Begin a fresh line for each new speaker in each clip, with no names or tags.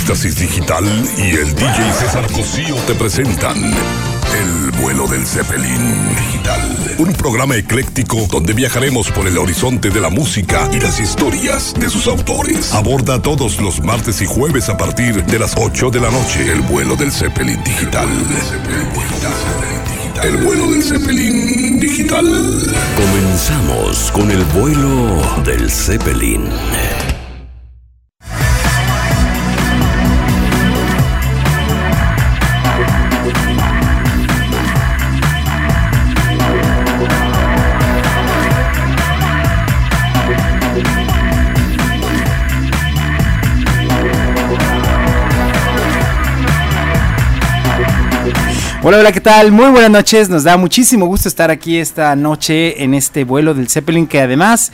Éxtasis Digital y el DJ César Cosío te presentan El vuelo del Zeppelin Digital. Un programa ecléctico donde viajaremos por el horizonte de la música y las historias de sus autores. Aborda todos los martes y jueves a partir de las 8 de la noche El vuelo del Zeppelin Digital. El vuelo del Zeppelin Digital.
Comenzamos con el vuelo del Zeppelin.
Hola, hola, ¿qué tal? Muy buenas noches. Nos da muchísimo gusto estar aquí esta noche en este vuelo del Zeppelin, que además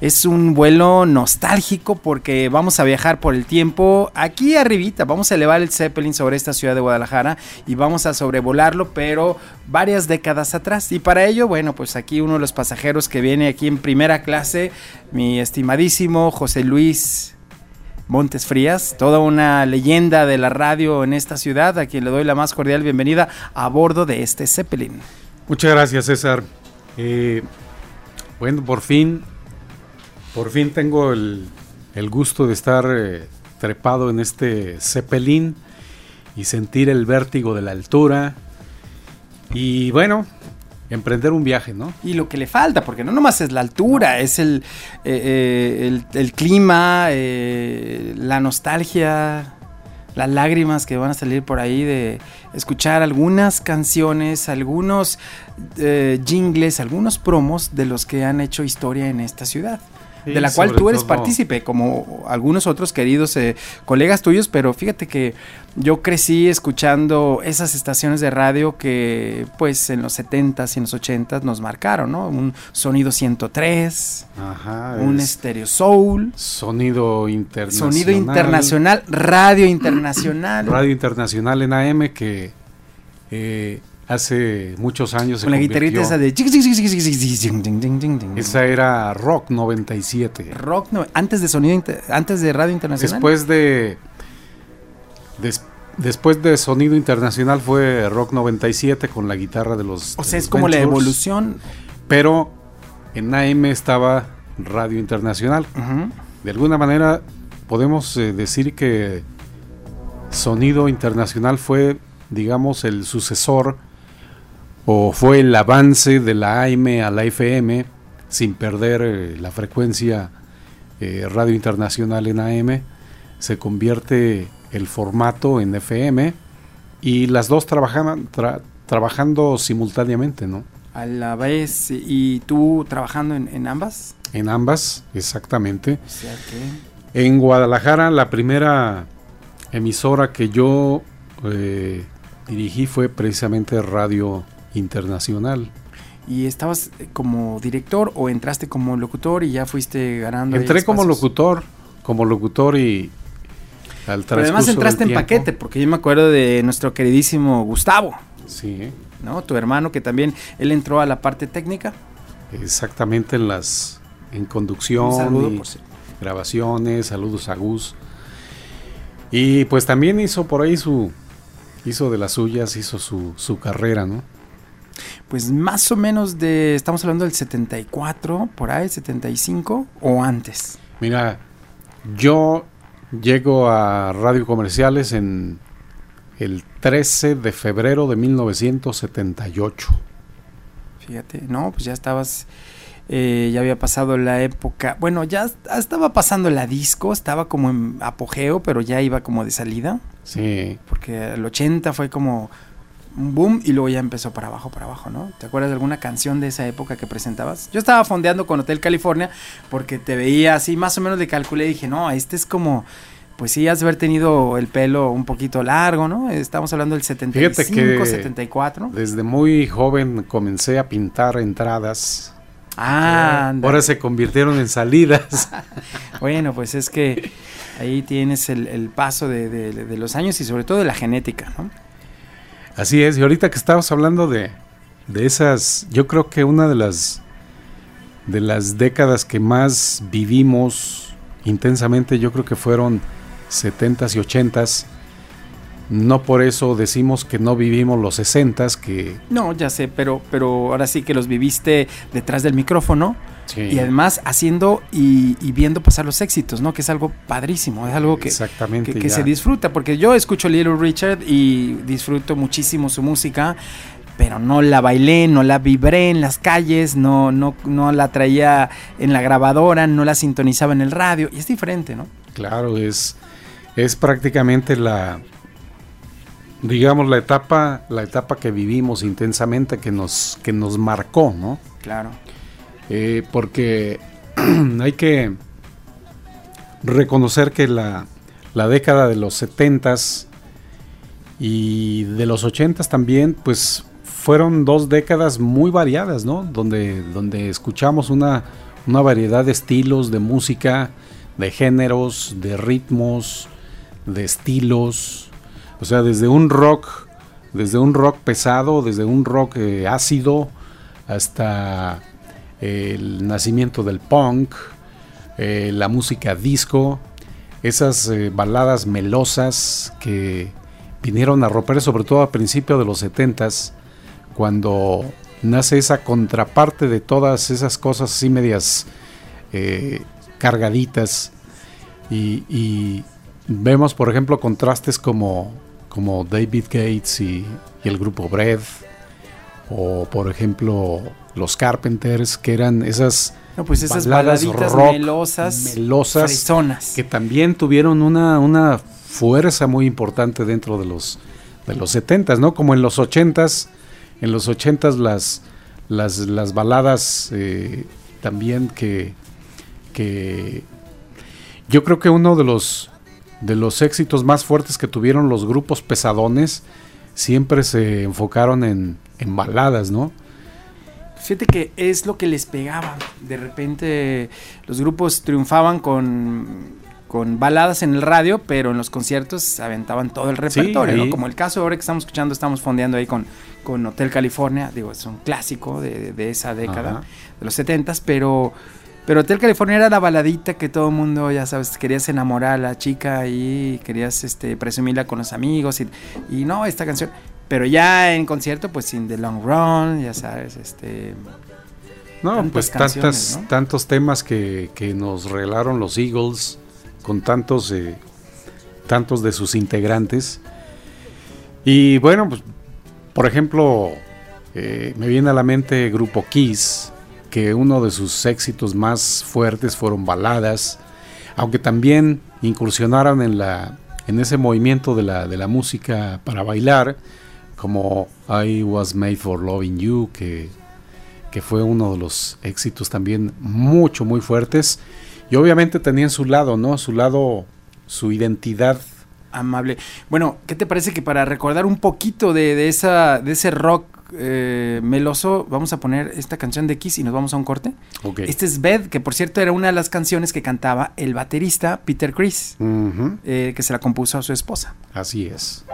es un vuelo nostálgico porque vamos a viajar por el tiempo aquí arribita. Vamos a elevar el Zeppelin sobre esta ciudad de Guadalajara y vamos a sobrevolarlo, pero varias décadas atrás. Y para ello, bueno, pues aquí uno de los pasajeros que viene aquí en primera clase, mi estimadísimo José Luis Montes Frías, toda una leyenda de la radio en esta ciudad, a quien le doy la más cordial bienvenida a bordo de este Zeppelin.
Muchas gracias, César. Eh, bueno, por fin, por fin tengo el, el gusto de estar eh, trepado en este Zeppelin y sentir el vértigo de la altura. Y bueno, emprender un viaje, ¿no?
Y lo que le falta, porque no nomás es la altura, es el, eh, eh, el, el, clima, eh, la nostalgia, las lágrimas que van a salir por ahí de escuchar algunas canciones, algunos jingles, algunos promos de los que han hecho historia en esta ciudad de la cual tú eres todo. partícipe, como algunos otros queridos eh, colegas tuyos, pero fíjate que yo crecí escuchando esas estaciones de radio que pues en los 70s y en los 80s nos marcaron, ¿no? Un sonido 103,
Ajá,
un estéreo soul,
sonido internacional.
Sonido internacional, radio internacional.
radio internacional en AM que eh, hace muchos años
con la guitarrita esa de
esa era Rock 97
Rock no, antes de sonido antes de radio internacional.
Después de des, después de sonido internacional fue Rock 97 con la guitarra de los
o sea es como Ventures, la evolución.
Pero en AM estaba radio internacional. Uh -huh. de alguna manera podemos eh, decir que sonido internacional fue digamos el sucesor o fue el avance de la AM a la FM sin perder eh, la frecuencia eh, radio internacional en AM, se convierte el formato en FM y las dos trabajan, tra trabajando simultáneamente, ¿no?
A la vez, ¿y tú trabajando en, en ambas?
En ambas, exactamente.
O sea que...
En Guadalajara, la primera emisora que yo eh, dirigí fue precisamente Radio Internacional.
¿Y estabas como director o entraste como locutor y ya fuiste ganando?
Entré como locutor, como locutor y
al Pero además entraste en paquete, porque yo me acuerdo de nuestro queridísimo Gustavo.
Sí.
¿No? Tu hermano que también, él entró a la parte técnica.
Exactamente en las, en conducción,
saludo, por sí.
grabaciones, saludos a Gus. Y pues también hizo por ahí su, hizo de las suyas, hizo su, su carrera, ¿no?
Pues más o menos de, estamos hablando del 74, por ahí, 75 o antes.
Mira, yo llego a Radio Comerciales en el 13 de febrero de 1978.
Fíjate, no, pues ya estabas, eh, ya había pasado la época, bueno, ya estaba pasando la disco, estaba como en apogeo, pero ya iba como de salida.
Sí.
Porque el 80 fue como un boom y luego ya empezó para abajo, para abajo, ¿no? ¿Te acuerdas de alguna canción de esa época que presentabas? Yo estaba fondeando con Hotel California porque te veía así, más o menos le calculé y dije, no, este es como, pues sí, has de haber tenido el pelo un poquito largo, ¿no? Estamos hablando del 75,
Fíjate que
74.
Desde muy joven comencé a pintar entradas.
Ah,
ahora se convirtieron en salidas.
bueno, pues es que ahí tienes el, el paso de, de, de los años y sobre todo de la genética, ¿no?
Así es, y ahorita que estabas hablando de, de esas, yo creo que una de las de las décadas que más vivimos intensamente, yo creo que fueron 70s y 80s. No por eso decimos que no vivimos los 60s, que...
No, ya sé, pero, pero ahora sí que los viviste detrás del micrófono. Y además haciendo y, viendo pasar los éxitos, ¿no? Que es algo padrísimo, es algo que,
Exactamente,
que, se disfruta, porque yo escucho Little Richard y disfruto muchísimo su música, pero no la bailé, no la vibré en las calles, no, no, no la traía en la grabadora, no la sintonizaba en el radio, y es diferente, ¿no?
Claro, es, es prácticamente la, digamos, la etapa, la etapa que vivimos intensamente, que nos, que nos marcó, ¿no?
Claro.
Eh, porque hay que reconocer que la, la década de los 70s y de los 80s también, pues fueron dos décadas muy variadas, ¿no? Donde, donde escuchamos una, una variedad de estilos, de música, de géneros, de ritmos, de estilos. O sea, desde un rock, desde un rock pesado, desde un rock eh, ácido, hasta el nacimiento del punk, eh, la música disco, esas eh, baladas melosas que vinieron a romper sobre todo a principios de los 70s, cuando nace esa contraparte de todas esas cosas así medias eh, cargaditas. Y, vemos por ejemplo contrastes como, como David Gates y, y el grupo Bread o por ejemplo los Carpenters, que eran esas,
no, pues esas baladitas melosas,
melosas que también tuvieron una, una fuerza muy importante dentro de los de los 70 ¿no? Como en los 80s, en los 80s las las, las baladas eh, también que que yo creo que uno de los de los éxitos más fuertes que tuvieron los grupos pesadones siempre se enfocaron en, en baladas, ¿no?
Fíjate que es lo que les pegaba. De repente los grupos triunfaban con, con baladas en el radio, pero en los conciertos aventaban todo el repertorio, Como el caso ahora que estamos escuchando, estamos fondeando ahí con, con Hotel California, digo, es un clásico de, esa década, de los 70 pero... Pero Hotel California era la baladita que todo el mundo, ya sabes, querías enamorar a la chica y querías este, presumirla con los amigos. Y, y no, esta canción. Pero ya en concierto, pues sin The Long Run, ya sabes, este...
No, pues tantas, tantos temas que, nos regalaron los Eagles con tantos, eh, tantos de sus integrantes. Y bueno, pues, por ejemplo, eh, me viene a la mente Grupo Kiss, que uno de sus éxitos más fuertes fueron baladas, aunque también incursionaron en, la, en ese movimiento de la, de la música para bailar como I Was Made for Loving You, que, que fue uno de los éxitos también mucho, muy fuertes. Y obviamente tenía en su lado, ¿no? Su lado, su identidad.
Amable. Bueno, ¿qué te parece que para recordar un poquito de, esa, de ese rock eh, meloso, vamos a poner esta canción de Kiss y nos vamos a un corte?
Okay.
Este es Bed, que por cierto era una de las canciones que cantaba el baterista Peter Chris, eh, que se la compuso a su esposa.
Así es.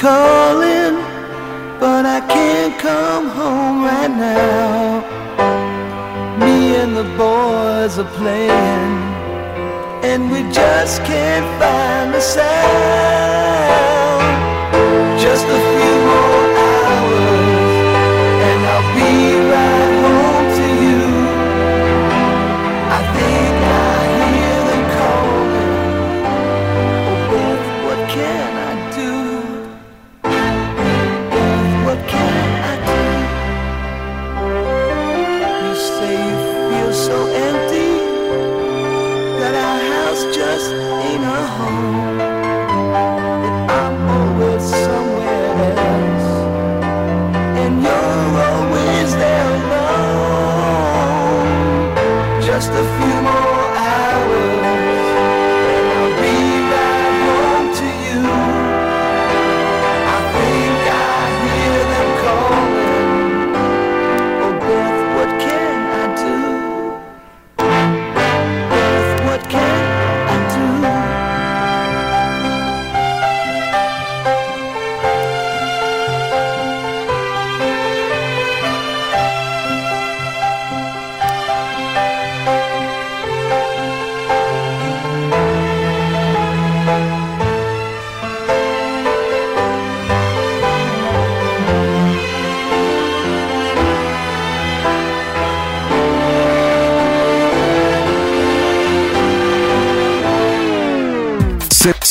Calling, but I can't come home right now. Me and the boys are playing, and we just can't find the sound.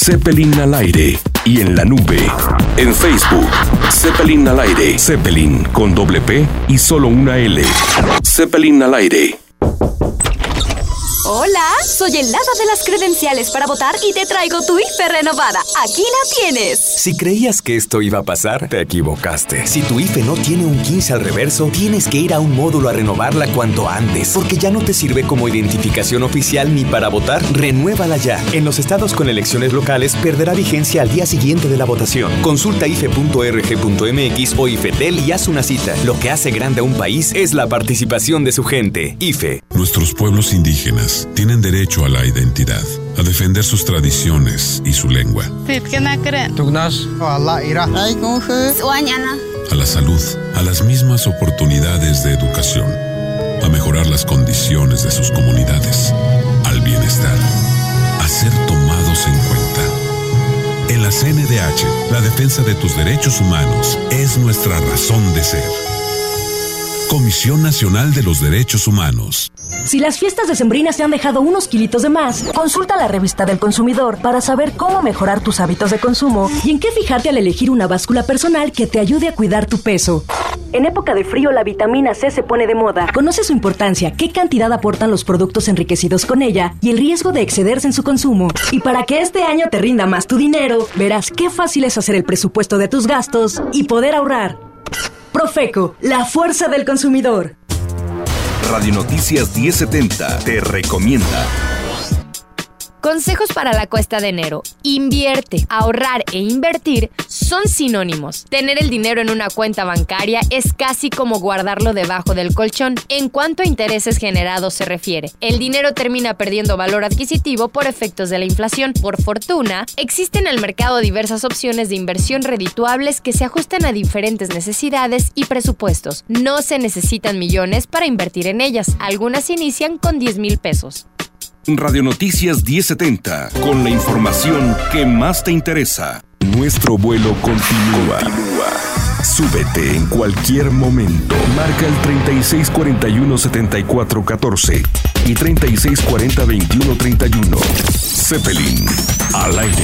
Zeppelin al aire y en la nube. En Facebook, Zeppelin al aire. Zeppelin con doble P y solo una L. Zeppelin al aire.
Soy el de las credenciales para votar y te traigo tu IFE renovada. Aquí la tienes.
Si creías que esto iba a pasar, te equivocaste. Si tu IFE no tiene un 15 al reverso, tienes que ir a un módulo a renovarla cuanto antes, porque ya no te sirve como identificación oficial ni para votar. Renuévala ya. En los estados con elecciones locales perderá vigencia al día siguiente de la votación. Consulta ife.rg.mx o IFETEL y haz una cita. Lo que hace grande a un país es la participación de su gente. IFE.
Nuestros pueblos indígenas tienen derecho a la identidad, a defender sus tradiciones y su lengua, a la salud, a las mismas oportunidades de educación, a mejorar las condiciones de sus comunidades, al bienestar, a ser tomados en cuenta. En la CNDH, la defensa de tus derechos humanos es nuestra razón de ser. Comisión Nacional de los Derechos Humanos.
Si las fiestas decembrinas te han dejado unos kilitos de más, consulta la revista del consumidor para saber cómo mejorar tus hábitos de consumo y en qué fijarte al elegir una báscula personal que te ayude a cuidar tu peso. En época de frío la vitamina C se pone de moda. Conoce su importancia, qué cantidad aportan los productos enriquecidos con ella y el riesgo de excederse en su consumo. Y para que este año te rinda más tu dinero, verás qué fácil es hacer el presupuesto de tus gastos y poder ahorrar. Profeco, la fuerza del consumidor.
Radio Noticias 1070 te recomienda.
Consejos para la cuesta de enero. Invierte, ahorrar e invertir son sinónimos. Tener el dinero en una cuenta bancaria es casi como guardarlo debajo del colchón en cuanto a intereses generados se refiere. El dinero termina perdiendo valor adquisitivo por efectos de la inflación. Por fortuna, existen en el mercado diversas opciones de inversión redituables que se ajustan a diferentes necesidades y presupuestos. No se necesitan millones para invertir en ellas. Algunas inician con 10 mil pesos.
Radio Noticias 1070, con la información que más te interesa. Nuestro vuelo continúa. Súbete en cualquier momento. Marca el 3641-7414 y 3640-2131. Zeppelin, al aire.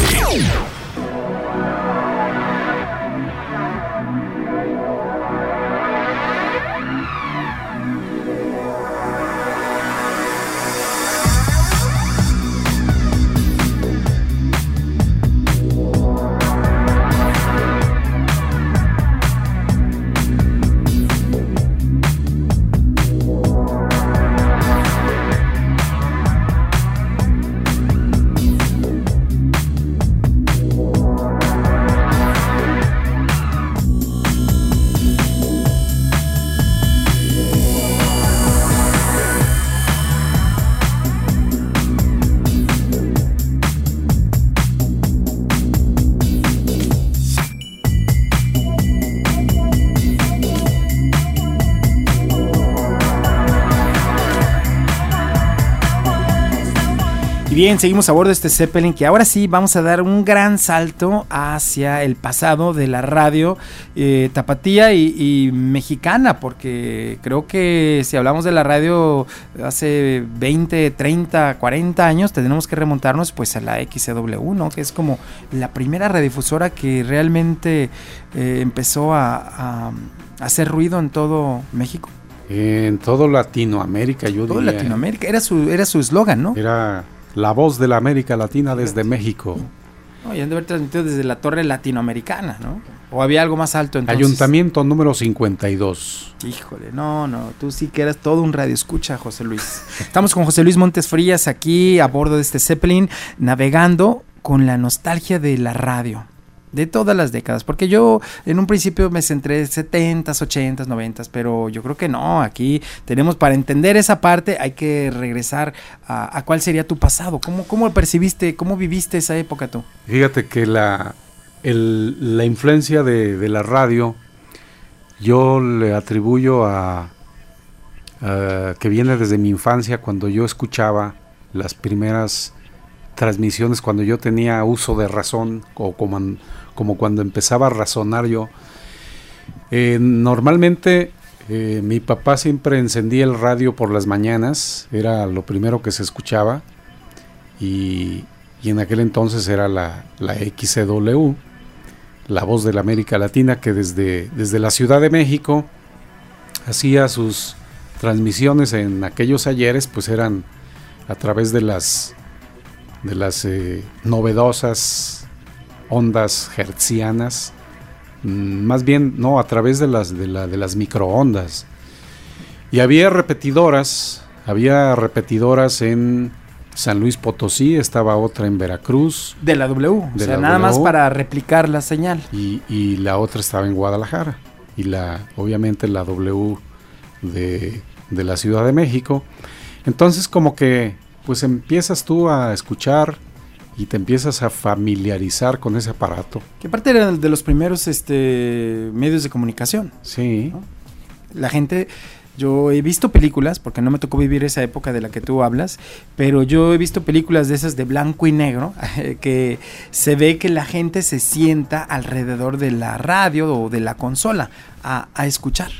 Bien, seguimos a bordo de este Zeppelin que ahora sí vamos a dar un gran salto hacia el pasado de la radio eh, tapatía y, mexicana, porque creo que si hablamos de la radio hace 20, 30, 40 años, tenemos que remontarnos pues a la XCW, ¿no? Que es como la primera radiodifusora que realmente eh, empezó a, hacer ruido en todo México.
En todo Latinoamérica, yo
todo Latinoamérica, era su era su eslogan, ¿no?
Era la voz de la América Latina desde México.
No, y han de haber transmitido desde la torre latinoamericana, ¿no? ¿O había algo más alto entonces?
Ayuntamiento número 52.
Híjole, no, no, tú sí que eras todo un radio escucha, José Luis. Estamos con José Luis Montes Frías aquí a bordo de este Zeppelin, navegando con la nostalgia de la radio de todas las décadas, porque yo en un principio me centré en 70s, 80s, 90s, pero yo creo que no, aquí tenemos para entender esa parte hay que regresar a, cuál sería tu pasado, ¿Cómo, cómo percibiste, cómo viviste esa época tú.
Fíjate que la, la influencia de, la radio yo le atribuyo a, que viene desde mi infancia cuando yo escuchaba las primeras transmisiones cuando yo tenía uso de razón o como, como cuando empezaba a razonar yo. Eh, normalmente eh, mi papá siempre encendía el radio por las mañanas, era lo primero que se escuchaba y, y en aquel entonces era la, la XCW, la voz de la América Latina, que desde, desde la Ciudad de México hacía sus transmisiones en aquellos ayeres, pues eran a través de las, de las eh, novedosas ondas hertzianas, mm, más bien no, a través de las, de, la, de las microondas. Y había repetidoras, había repetidoras en San Luis Potosí, estaba otra en Veracruz.
De la W, o sea, nada más para replicar la señal.
Y, y, la otra estaba en Guadalajara. Y la, obviamente la W de, de la Ciudad de México. Entonces como que pues empiezas tú a escuchar y te empiezas a familiarizar con ese aparato.
Que aparte era de los primeros este, medios de comunicación.
Sí.
¿no? La gente, yo he visto películas, porque no me tocó vivir esa época de la que tú hablas, pero yo he visto películas de esas de blanco y negro, que se ve que la gente se sienta alrededor de la radio o de la consola a, a escuchar.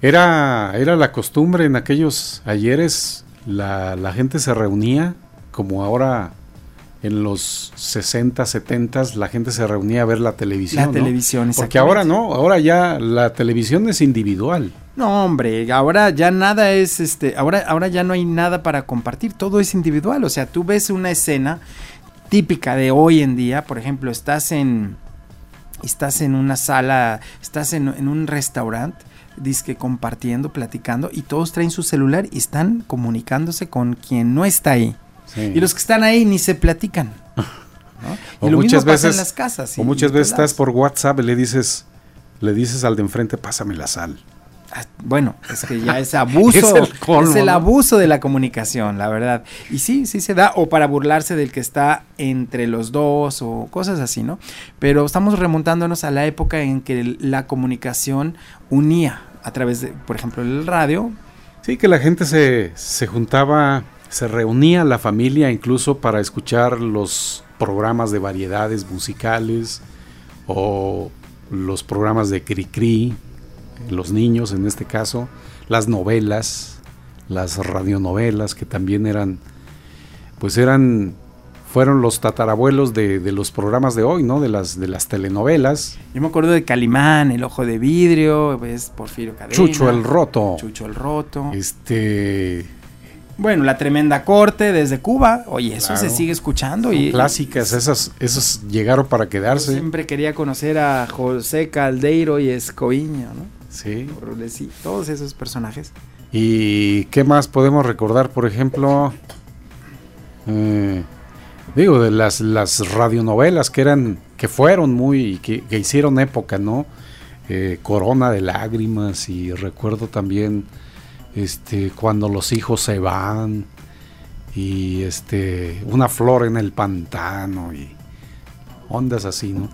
Era, era la costumbre en aquellos ayeres, la, la gente se reunía, como ahora en los 60, 70 la gente se reunía a ver la televisión.
La
¿no?
televisión,
Porque ahora no, ahora ya la televisión es individual.
No, hombre, ahora ya nada es este, ahora ahora ya no hay nada para compartir, todo es individual, o sea, tú ves una escena típica de hoy en día, por ejemplo, estás en estás en una sala, estás en, en un restaurante disque compartiendo, platicando y todos traen su celular y están comunicándose con quien no está ahí. Sí. Y los que están ahí ni se platican. ¿no?
Y lo
muchas
mismo
veces,
pasa
en las casas.
o muchas veces estás por WhatsApp y le dices, le dices al de enfrente, pásame la sal.
Ah, Bueno, es que ya es abuso,
Es el colmo,
es el abuso de la comunicación, la verdad. Y sí, sí se da, o para burlarse del que está entre los dos, o cosas así, ¿no? Pero estamos remontándonos a la época en que la comunicación unía a través de, por ejemplo, el radio.
Sí, que la gente se, se juntaba, se reunía la familia incluso para escuchar los programas de variedades musicales o los programas de Cricri, los niños en este caso, las novelas, las radionovelas que también eran, pues eran, fueron los tatarabuelos de, de los programas de hoy, ¿no? De las, de las telenovelas.
Yo me acuerdo de Calimán, El Ojo de Vidrio, ves Porfirio Cadena.
Chucho el Roto.
Chucho el Roto.
Este.
Bueno, La Tremenda Corte desde Cuba. Oye, eso
Claro.
se sigue escuchando.
Son
y
clásicas, esas, esas llegaron para
Yo
quedarse.
siempre quería conocer a José Caldeiro y Escoviño, ¿no?
Sí.
Todos esos personajes.
¿Y qué más podemos recordar? Por ejemplo, eh, digo, de las, las radionovelas que eran, que fueron muy, que, que hicieron época, ¿no? Eh, Corona de lágrimas y recuerdo también este cuando los hijos se van y este una flor en el pantano y ondas así, ¿no?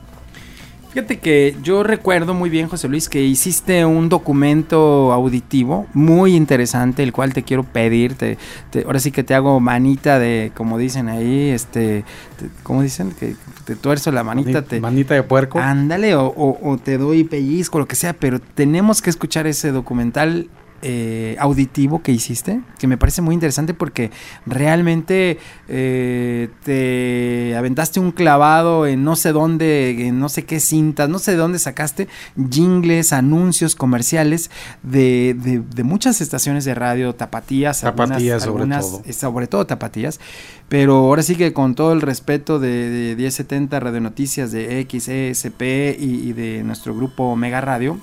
Fíjate que yo recuerdo muy bien, José Luis, que hiciste un documento auditivo muy interesante, el cual te quiero pedir. Te, te- ahora sí que te hago manita de, como dicen ahí, este, te- ¿cómo dicen? Que te tuerzo la manita. Te,
Manita de puerco.
Ándale, o, o- o te doy pellizco, lo que sea, pero tenemos que escuchar ese documental eh, auditivo que hiciste, que me parece muy interesante porque realmente eh, te aventaste un clavado en no sé dónde, en no sé qué cintas, no sé de dónde sacaste jingles, anuncios comerciales de, de- de muchas estaciones de radio, tapatías,
Tapatías, sobre
algunas,
todo.
eh, sobre todo tapatías, pero ahora sí que con todo el respeto de, de 1070 Radio Noticias, de XESP y, y de nuestro grupo Mega Radio,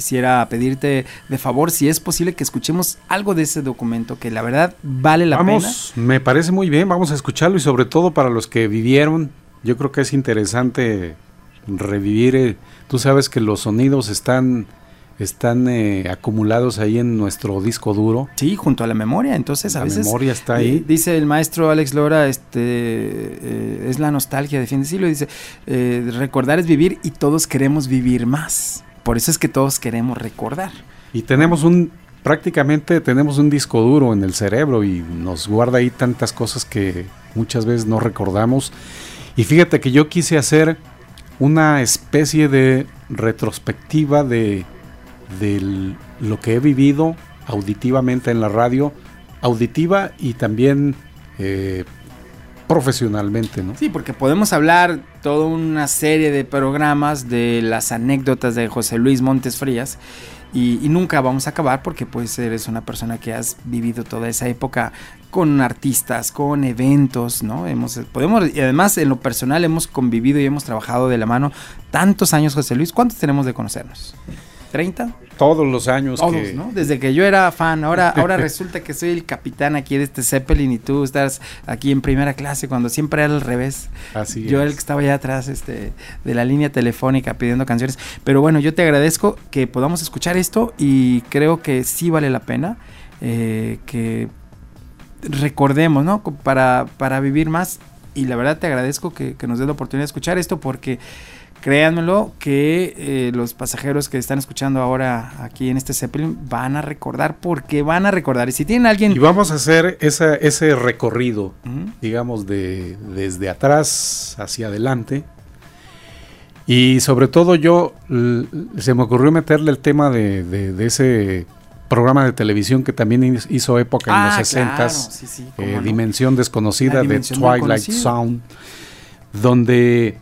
quisiera pedirte de favor si es posible que escuchemos algo de ese documento que la verdad vale la
vamos, me parece muy bien, vamos a escucharlo y sobre todo para los que vivieron, yo creo que es interesante revivir, eh, tú sabes que los sonidos están, están eh, acumulados ahí en nuestro disco duro.
pena. Sí, junto a la memoria, entonces a
La
veces...
memoria está
eh,
ahí.
dice el maestro Alex Lora, este, eh, es la nostalgia de fin de siglo, dice, eh, recordar es vivir y todos queremos vivir más. Por eso es que todos queremos recordar.
Y tenemos un, prácticamente tenemos un disco duro en el cerebro y nos guarda ahí tantas cosas que muchas veces no recordamos. Y fíjate que yo quise hacer una especie de retrospectiva de, lo que he vivido auditivamente en la radio, auditiva y también eh, profesionalmente, ¿no?
Sí, porque podemos hablar toda una serie de programas de las anécdotas de José Luis Montes Frías y, nunca vamos a acabar porque pues eres una persona que has vivido toda esa época con artistas, con eventos, ¿no? Hemos, podemos, y además en lo personal hemos convivido y hemos trabajado de la mano tantos años, José Luis. ¿Cuántos tenemos de conocernos? ¿30?
Todos los años
Todos, ¿no? Desde que yo era fan, ahora, ahora resulta que soy el capitán aquí de este Zeppelin y tú estás aquí en primera clase cuando siempre era al revés.
Así
yo el que estaba allá atrás este, de la línea telefónica pidiendo canciones. Pero bueno, yo te agradezco que podamos escuchar esto y creo que sí vale la pena eh, que recordemos, ¿no? Para, para vivir más. Y la verdad te agradezco que, que nos dé la oportunidad de escuchar esto porque créanmelo que eh, los pasajeros que están escuchando ahora aquí en este Zeppelin van a recordar porque van a recordar. Y si tienen alguien...
Y vamos a hacer esa, ese recorrido, digamos, de, desde atrás hacia adelante. Y sobre todo yo, se me ocurrió meterle el tema de, ese programa de televisión que también hizo época en los 60 ah, eh, Dimensión Desconocida de Twilight Sound, donde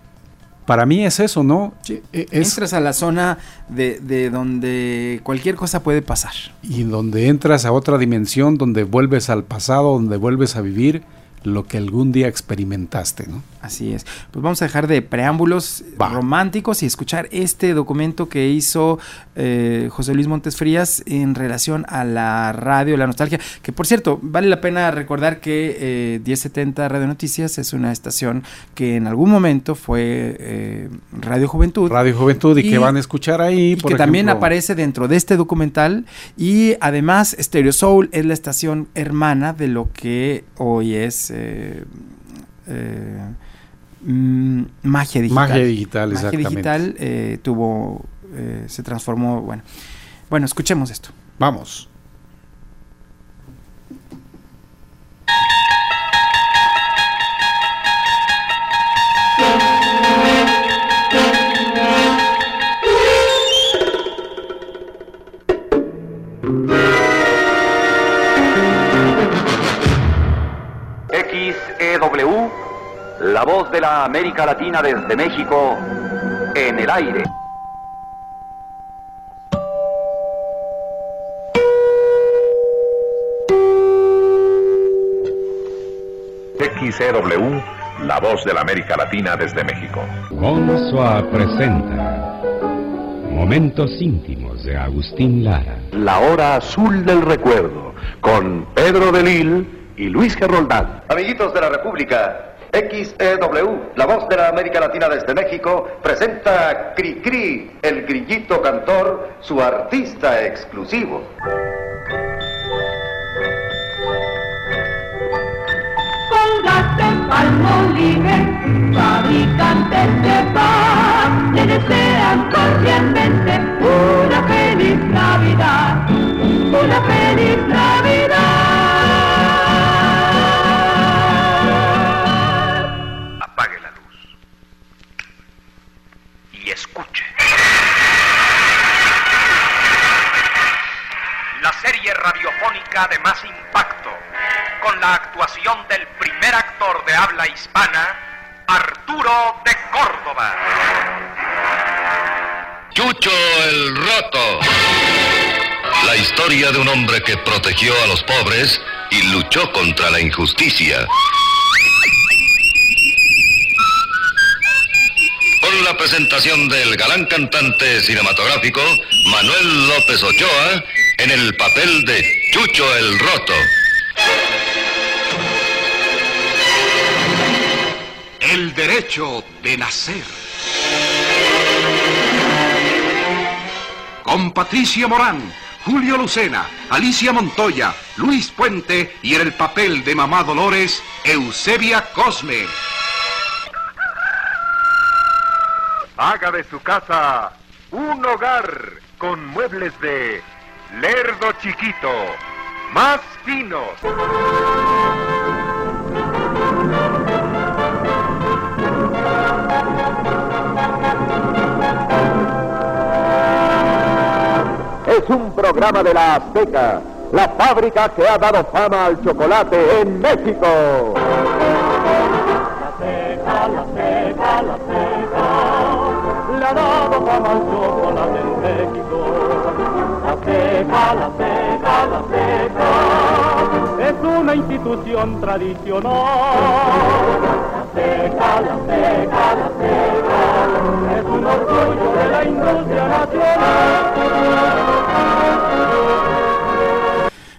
para mí es eso, ¿no?
E, entras a la zona de, de, donde cualquier cosa puede pasar.
Y donde entras a otra dimensión, donde vuelves al pasado, donde vuelves a vivir lo que algún día experimentaste, ¿no?
Así es. Pues vamos a dejar de preámbulos románticos y escuchar este documento que hizo eh, José Luis Montes Frías en relación a la radio, la nostalgia. Que por cierto, vale la pena recordar que 1070 eh, Radio Noticias es una estación que en algún momento fue eh, Radio Juventud.
Radio Juventud y, que van a escuchar ahí.
que también aparece dentro de este documental. Y además, Stereo Soul es la estación hermana de lo que hoy es. Mm, magia digital.
Magia digital,
magia digital eh, tuvo, eh, se transformó, bueno. Bueno, escuchemos esto.
Vamos.
América Latina desde México en el aire. XCW, la voz de la América Latina desde México.
Consua presenta Momentos íntimos de Agustín Lara.
La hora azul del recuerdo, con Pedro de Lil y Luis Geroldán. Amiguitos de la República, XEW, la voz de la América Latina desde México, presenta a Cri el grillito cantor, su artista exclusivo.
Palmolive, fabricantes de paz, le desean cordialmente una feliz Navidad, una feliz
serie radiofónica de más impacto, con la actuación del primer actor de habla hispana, Arturo de Córdoba.
Chucho el Roto. La historia de un hombre que protegió a los pobres y luchó contra la injusticia. la presentación del galán cantante cinematográfico Manuel López Ochoa en el papel de Chucho el Roto.
El derecho de nacer. Con Patricia Morán, Julio Lucena, Alicia Montoya, Luis Puente y en el papel de Mamá Dolores, Eusebia Cosme. Haga de su casa un hogar con muebles de Lerdo Chiquito, más finos. Es un programa de la Azteca, la fábrica que ha dado fama al chocolate en México.
La seca, la seca, es una institución tradicional. La seca, la seca, la seca, es un orgullo de la industria nacional.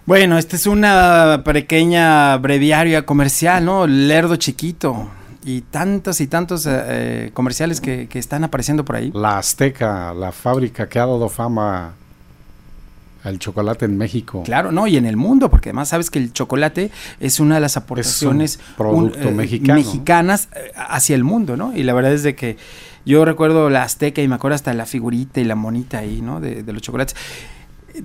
Bueno, esta es una pequeña breviaria comercial, ¿no? Lerdo chiquito. Y tantos y tantos eh, eh, comerciales que, que están apareciendo por ahí.
La Azteca, la fábrica que ha dado fama al chocolate en México.
Claro, no, y en el mundo, porque además sabes que el chocolate es una de las aportaciones
producto
un- eh,
mexicano.
mexicanas eh, hacia el mundo, ¿no? Y la verdad es de que yo recuerdo la azteca y me acuerdo hasta la figurita y la monita ahí, ¿no? De, de los chocolates.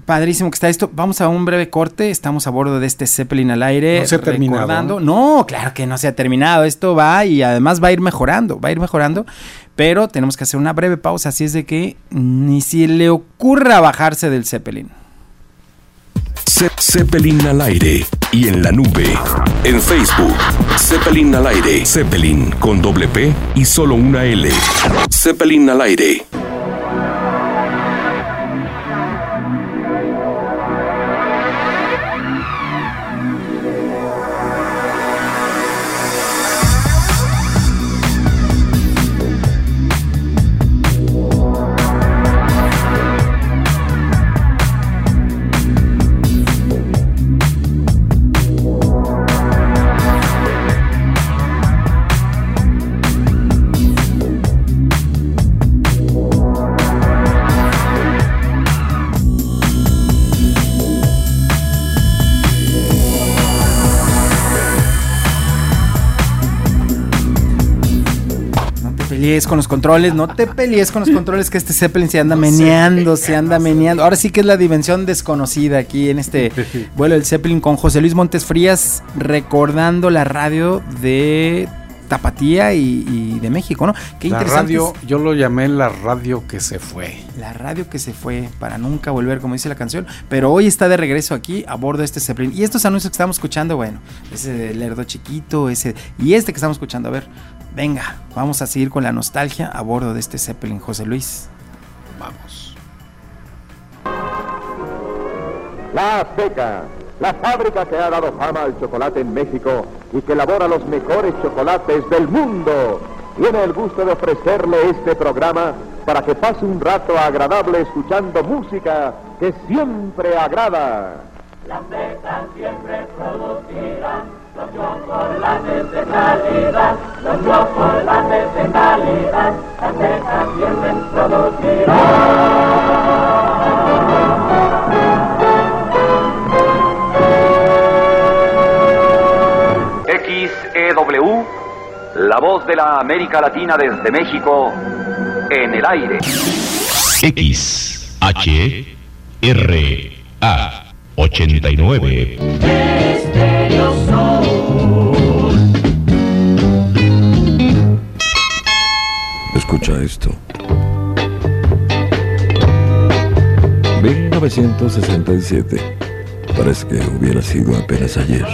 Padrísimo que está esto. Vamos a un breve corte. Estamos a bordo de este Zeppelin al aire.
No se ha terminado,
No, claro que no se ha terminado. Esto va y además va a ir mejorando. Va a ir mejorando. Pero tenemos que hacer una breve pausa. Así es de que ni si le ocurra bajarse del Zeppelin.
Ze- Zeppelin al aire y en la nube. En Facebook, Zeppelin al aire. Zeppelin con doble P y solo una L. Zeppelin al aire.
Pelees con los controles, no te pelees con los controles que este Zeppelin se anda meneando, se anda meneando. Ahora sí que es la dimensión desconocida aquí en este vuelo del Zeppelin con José Luis Montes Frías recordando la radio de Tapatía y, y de México, ¿no? Qué
la
interesante
radio, yo lo llamé la radio que se fue.
la radio que se fue para nunca volver, como dice la canción, pero hoy está de regreso aquí a bordo de este Zeppelin. Y estos anuncios que estamos escuchando, bueno, ese de Lerdo chiquito, ese y este que estamos escuchando, a ver, venga, vamos a seguir con la nostalgia a bordo de este Zeppelin, José Luis.
Vamos.
La Azteca, la fábrica que ha dado fama al chocolate en México y que elabora los mejores chocolates del mundo, tiene el gusto de ofrecerle este programa para que pase un rato agradable escuchando música que siempre agrada.
La seca siempre producirá chocolates de calidad, los chocolates de calidad, la seca siempre
XEW, la voz de la América Latina desde México, en el aire.
X, H, R, A, 89.
Escucha esto. 1967. Parece que hubiera sido apenas ayer.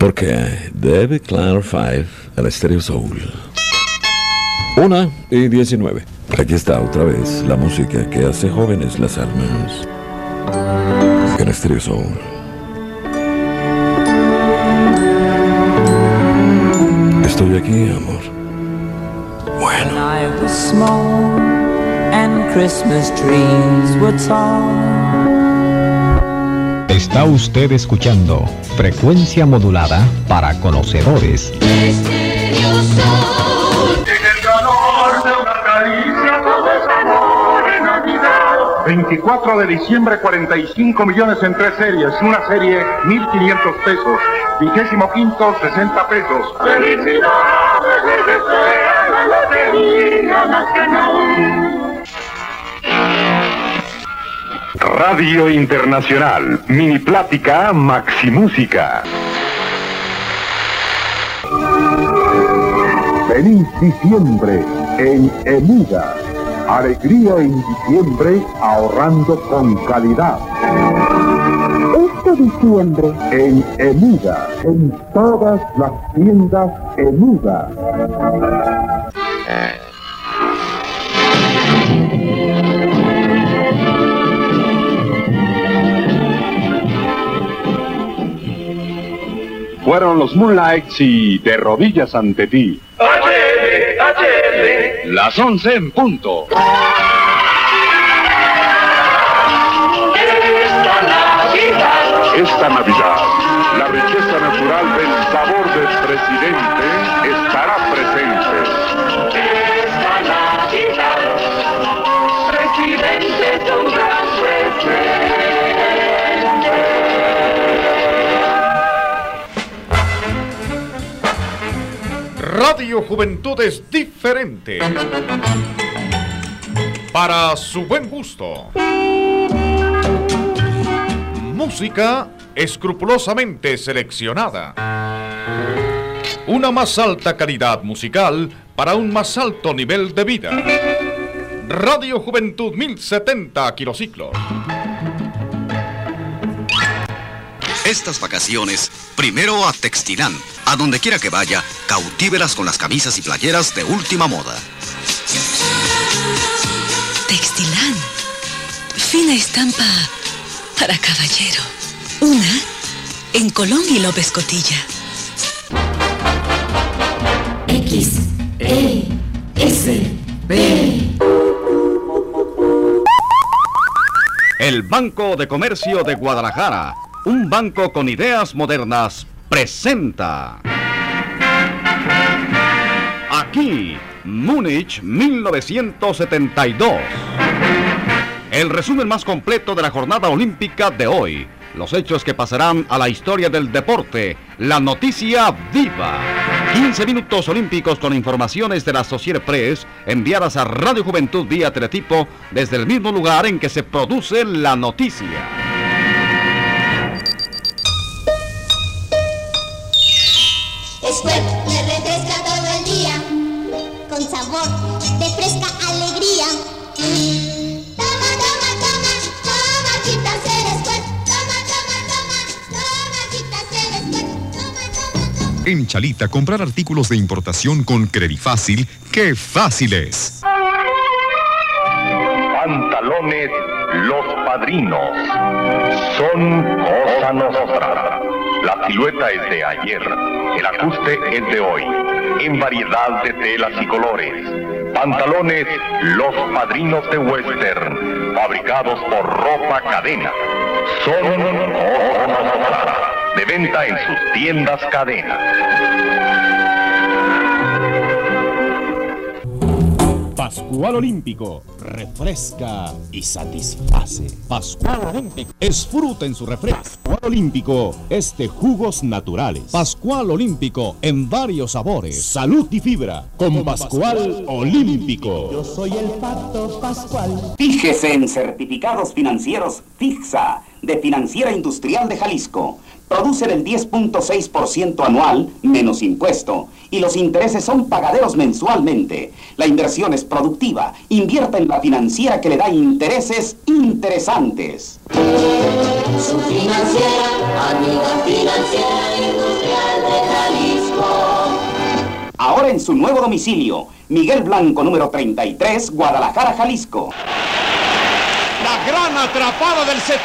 Porque David Clark 5 al Stereo Soul. Una y 19. Aquí está otra vez la música que hace jóvenes las almas. En Stereo Soul. Estoy aquí, amor.
When I was small and Christmas trees were tall.
Está usted escuchando frecuencia modulada para conocedores.
El
24 de diciembre, 45 millones en tres series. Una serie, 1.500 pesos. Vigésimo quinto, 60 pesos. Radio Internacional. Mini Plática Maximúsica.
Feliz diciembre en Emuda. Alegría en diciembre ahorrando con calidad.
Este diciembre.
En Emuga, en todas las tiendas Emuga. Fueron los Moonlights y De rodillas ante ti. Las 11 en punto. Esta Navidad, la riqueza natural del sabor del presidente
Radio Juventud es diferente. Para su buen gusto. Música escrupulosamente seleccionada. Una más alta calidad musical para un más alto nivel de vida. Radio Juventud 1070 kilociclos.
Estas vacaciones, primero a Textilán. A donde quiera que vaya, cautívelas con las camisas y playeras de última moda.
Textilán. Fina estampa para caballero. Una en Colón y López Cotilla.
X, E, S, B.
El Banco de Comercio de Guadalajara, un banco con ideas modernas, presenta. Aquí, Múnich 1972. El resumen más completo de la jornada olímpica de hoy. Los hechos que pasarán a la historia del deporte. La noticia viva. 15 minutos olímpicos con informaciones de la Sociedad Press enviadas a Radio Juventud vía teletipo desde el mismo lugar en que se produce la noticia.
Squirt me refresca todo el día, con sabor de fresca alegría. Toma, toma, toma, toma, Squirt. Toma, toma, toma, toma, quitas el Squirt.
En Chalita, comprar artículos de importación con Fácil, ¡qué fácil es!
Pantalones Los Padrinos. Son cosa nostra. La silueta es de ayer, el ajuste es de hoy, en variedad de telas y colores. Pantalones Los Padrinos de Western, fabricados por Ropa Cadena. Son. De venta en sus tiendas cadena.
Pascual Olímpico refresca y satisface. Pascual Olímpico es fruta en su refresco. Pascual Olímpico es de jugos naturales. Pascual Olímpico en varios sabores. Salud y fibra con Pascual Olímpico.
Yo soy el pato Pascual.
Fíjese en certificados financieros FIXA de Financiera Industrial de Jalisco. Producen el 10.6% anual menos impuesto y los intereses son pagaderos mensualmente. La inversión es productiva. Invierta en la financiera que le da intereses interesantes.
Su financiera, amiga financiera industrial de Jalisco.
Ahora en su nuevo domicilio, Miguel Blanco número 33, Guadalajara, Jalisco.
La gran atrapada del 70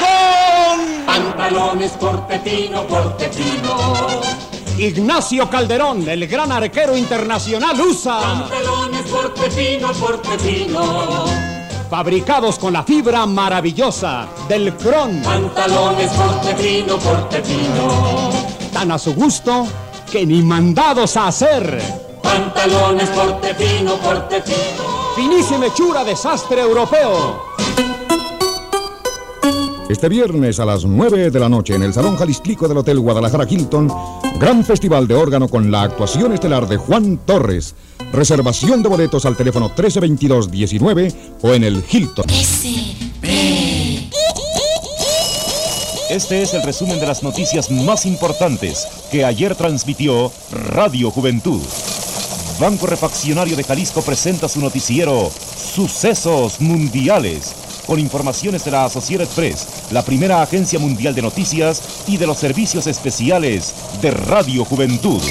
con
Pantalones corte fino, corte fino.
Ignacio Calderón, el gran arquero internacional USA.
Pantalones corte fino, corte fino.
Fabricados con la fibra maravillosa del Cron.
Pantalones corte fino, corte fino.
Tan a su gusto que ni mandados a hacer.
Pantalones corte fino, corte fino.
Finísima hechura desastre europeo.
Este viernes a las 9 de la noche en el Salón Jalisco del Hotel Guadalajara Hilton, gran festival de órgano con la actuación estelar de Juan Torres. Reservación de boletos al teléfono 1322-19 o en el Hilton.
Este es el resumen de las noticias más importantes que ayer transmitió Radio Juventud. Banco Refaccionario de Jalisco presenta su noticiero Sucesos Mundiales con informaciones de la Associated Press, la primera agencia mundial de noticias y de los servicios especiales de Radio Juventud.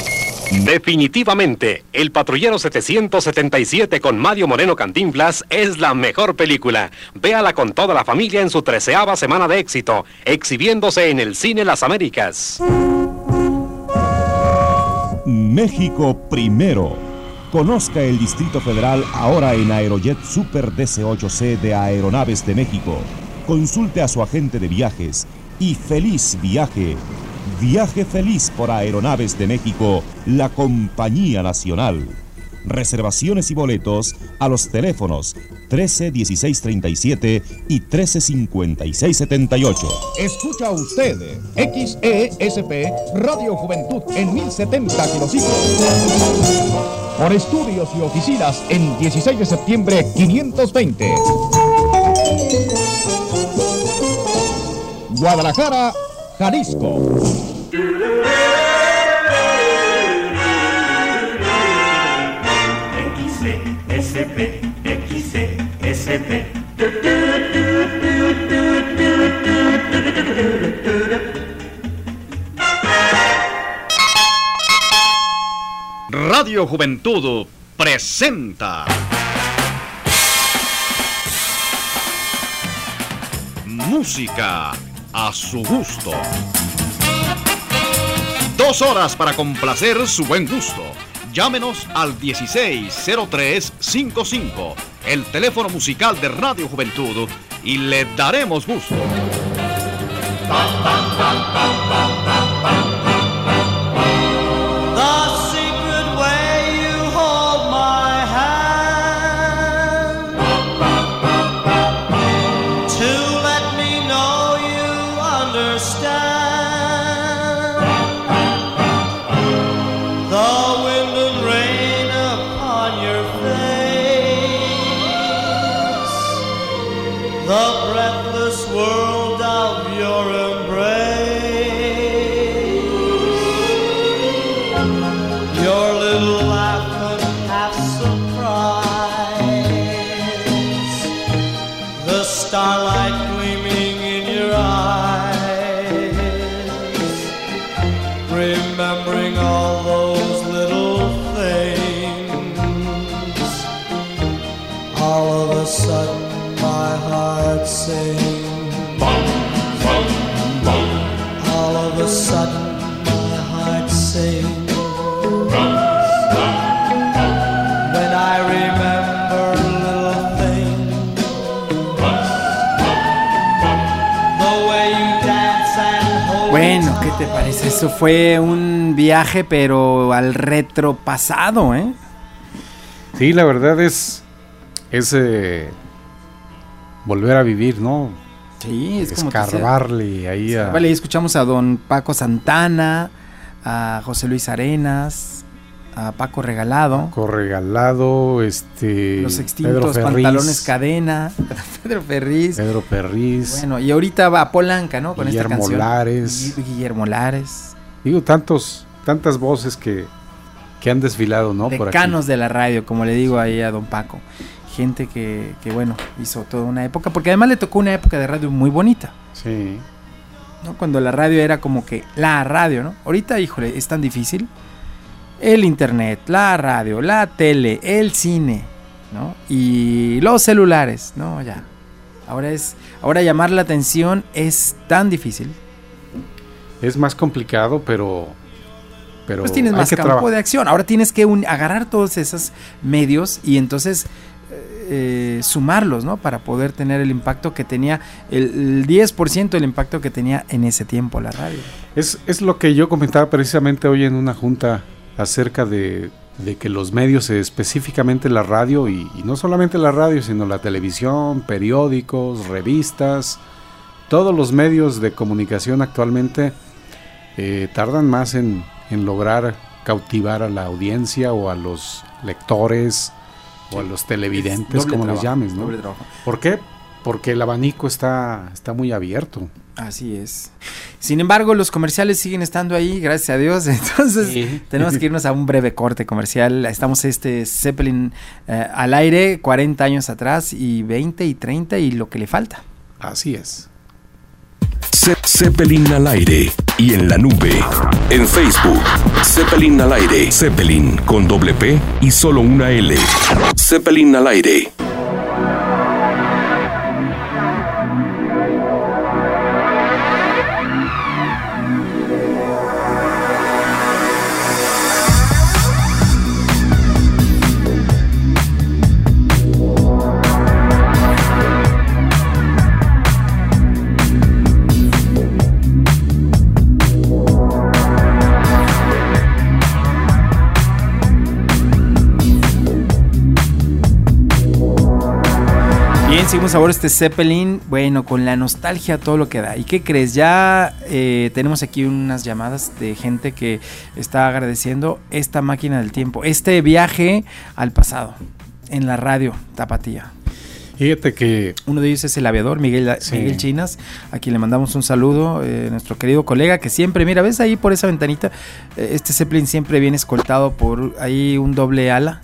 Definitivamente, El Patrullero 777 con Mario Moreno Cantinflas es la mejor película. Véala con toda la familia en su treceava semana de éxito, exhibiéndose en el Cine Las Américas.
México primero. Conozca el Distrito Federal ahora en Aerojet Super DC-8C de Aeronaves de México. Consulte a su agente de viajes y feliz viaje. Viaje feliz por Aeronaves de México, la compañía nacional. Reservaciones y boletos a los teléfonos 13 16 37 y 13 56 78.
Escucha usted XESP Radio Juventud en 1070 kilociclos. Por estudios y oficinas en 16 de septiembre 520. Guadalajara, Jalisco.
XCSP.
Radio Juventud presenta. Música a su gusto. Dos horas para complacer su buen gusto. Llámenos al 160355, el teléfono musical de Radio Juventud, y le daremos gusto.
Eso fue un viaje, pero al retropasado, ¿eh?
Sí, la verdad es. Es. eh, volver a vivir, ¿no?
Sí, es como te decía.
Escarbarle ahí a.
Vale, ahí escuchamos a don Paco Santana, a José Luis Arenas, a Paco Regalado,
Corregalado, este.
los
Pedro
extintos
Ferriz,
pantalones cadena, Pedro Ferriz.
Pedro Perriz.
Bueno, y ahorita va a Polanca, ¿no? Con
Guillermo
esta canción.
Lares.
Gui- Guillermo Lares.
Digo, tantos, tantas voces que, que han desfilado, ¿no? Por.
Decanos de la radio, como le digo ahí a don Paco. Gente que, que, bueno, hizo toda una época, porque además le tocó una época de radio muy bonita.
Sí.
¿no? Cuando la radio era como que la radio, ¿no? Ahorita, híjole, es tan difícil. El internet, la radio, la tele, el cine, ¿no? Y los celulares, ¿no? Ya. Ahora es, ahora llamar la atención es tan difícil.
Es más complicado, pero. pero
Pues tienes más campo
trabajar.
de acción. Ahora tienes que un- agarrar todos esos medios y entonces eh, sumarlos, ¿no? Para poder tener el impacto que tenía, el, el 10% del impacto que tenía en ese tiempo la radio.
Es, es lo que yo comentaba precisamente hoy en una junta acerca de, de que los medios, específicamente la radio, y, y no solamente la radio, sino la televisión, periódicos, revistas, todos los medios de comunicación actualmente eh, tardan más en, en lograr cautivar a la audiencia o a los lectores o a los televidentes, como
trabajo,
llames, ¿no? ¿Por qué? porque el abanico está, está muy abierto.
Así es. Sin embargo, los comerciales siguen estando ahí, gracias a Dios. Entonces,
Sí.
tenemos que irnos a un breve corte comercial. Estamos este Zeppelin eh, al aire 40 años atrás y 20 y 30 y lo que le falta.
Así es.
Zeppelin al aire y en la nube. En Facebook, Zeppelin al aire. Zeppelin con doble P y solo una L. Zeppelin al aire.
Bien, seguimos ahora este Zeppelin. Bueno, con la nostalgia todo lo que da. ¿Y qué crees? Ya eh, tenemos aquí unas llamadas de gente que está agradeciendo esta máquina del tiempo, este viaje al pasado en la radio Tapatía.
Fíjate que
Uno de ellos es el aviador Miguel,
Sí.
Miguel Chinas, a quien le mandamos un saludo, eh, nuestro querido colega que siempre, mira, ves ahí por esa ventanita, Eh, este Zeppelin siempre viene escoltado por ahí un doble ala,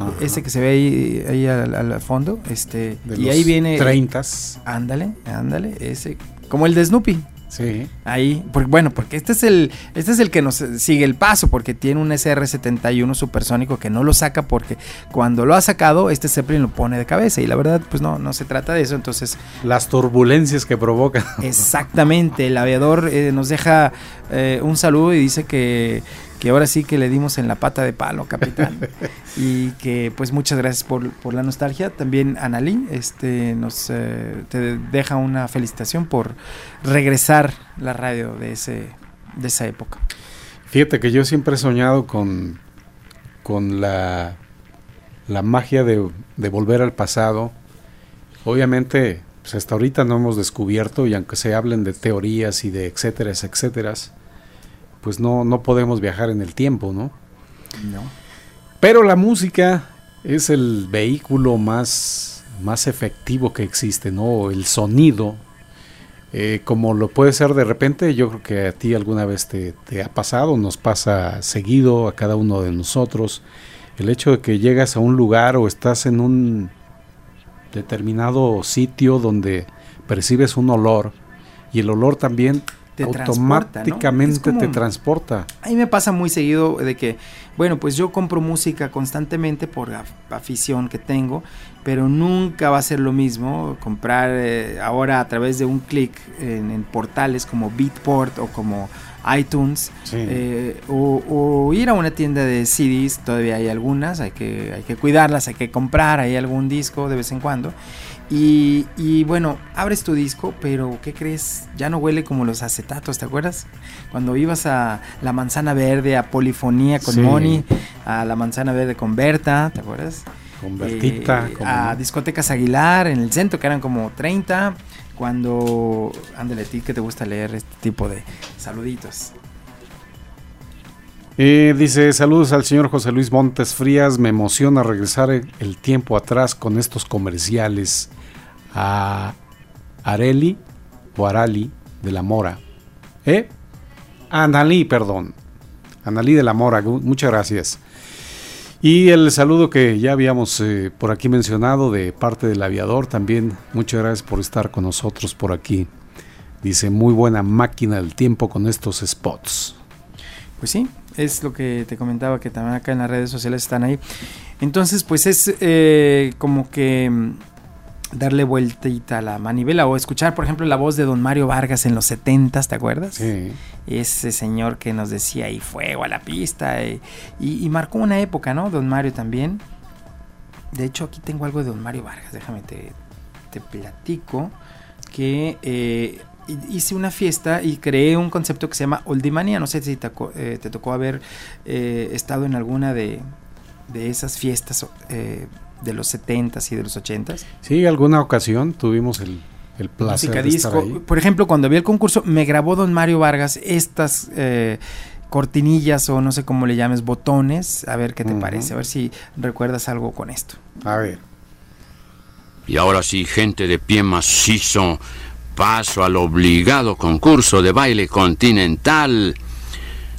Ajá.
ese que se ve ahí, ahí al, al fondo, este,
de
y
los
ahí viene...
30
Ándale, ándale, ese, como el de Snoopy.
Sí.
Ahí, porque, bueno, porque este es el este es el que nos sigue el paso, porque tiene un SR-71 supersónico que no lo saca porque cuando lo ha sacado, este Zeppelin lo pone de cabeza y la verdad, pues no, no se trata de eso, entonces
Las turbulencias que provoca.
Exactamente, el aviador eh, nos deja eh, un saludo y dice que, que ahora sí que le dimos en la pata de palo, capitán. y que pues muchas gracias por, por la nostalgia. También Analí este, nos eh, te deja una felicitación por regresar la radio de, ese, de esa época.
Fíjate que yo siempre he soñado con, con la, la magia de, de volver al pasado. Obviamente, pues hasta ahorita no hemos descubierto, y aunque se hablen de teorías y de etcétera, etcétera, pues no, no podemos viajar en el tiempo, ¿no?
No.
Pero la música es el vehículo más, más efectivo que existe, ¿no? El sonido, eh, como lo puede ser de repente, yo creo que a ti alguna vez te, te ha pasado, nos pasa seguido a cada uno de nosotros, el hecho de que llegas a un lugar o estás en un determinado sitio donde percibes un olor y el olor también
Te transporta, ¿no?
automáticamente
como-
te transporta.
A mí me pasa muy seguido de que, bueno, pues yo compro música constantemente por af- afición que tengo, pero nunca va a ser lo mismo comprar eh, ahora a través de un clic en, en portales como Beatport o como iTunes
Sí.
eh, o, o ir a una tienda de CDs, todavía hay algunas, hay que, hay que cuidarlas, hay que comprar, hay algún disco de vez en cuando. Y, y bueno, abres tu disco, pero ¿qué crees? Ya no huele como los acetatos, ¿te acuerdas? Cuando ibas a La Manzana Verde, a Polifonía con
Sí.
Moni, a La Manzana Verde con Berta, ¿te acuerdas?
Con Bertita,
Eh, a
no.
discotecas Aguilar en el centro, que eran como 30. Cuando, ándale, a ti que te gusta leer este tipo de saluditos.
Eh, dice, saludos al señor José Luis Montes Frías, me emociona regresar el tiempo atrás con estos comerciales a Areli o Arali de la Mora. ¿Eh? Analí, perdón. Analí de la Mora, muchas gracias. Y el saludo que ya habíamos eh, por aquí mencionado de parte del aviador también, muchas gracias por estar con nosotros por aquí. Dice, muy buena máquina del tiempo con estos spots.
Pues sí, es lo que te comentaba, que también acá en las redes sociales están ahí. Entonces, pues es eh, como que mm, darle vueltita a la manivela o escuchar, por ejemplo, la voz de don Mario Vargas en los 70, ¿te acuerdas?
Sí.
Ese señor que nos decía y fuego a la pista y, y marcó una época, ¿no? Don Mario también. De hecho, aquí tengo algo de don Mario Vargas, déjame te, te platico que eh, hi- hice una fiesta y creé un concepto que se llama Oldimania. No sé si te, eh, te tocó haber eh, estado en alguna de, de esas fiestas de los 70s y de los 80s.
Sí, alguna ocasión tuvimos el, el placer
Música
de estar
disco.
ahí.
Por ejemplo, cuando vi el concurso, me grabó don Mario Vargas estas eh, cortinillas o no sé cómo le llames, botones. A ver qué te parece, a ver si recuerdas algo con esto.
A ver.
Y ahora sí, gente de pie macizo, paso al obligado concurso de baile continental.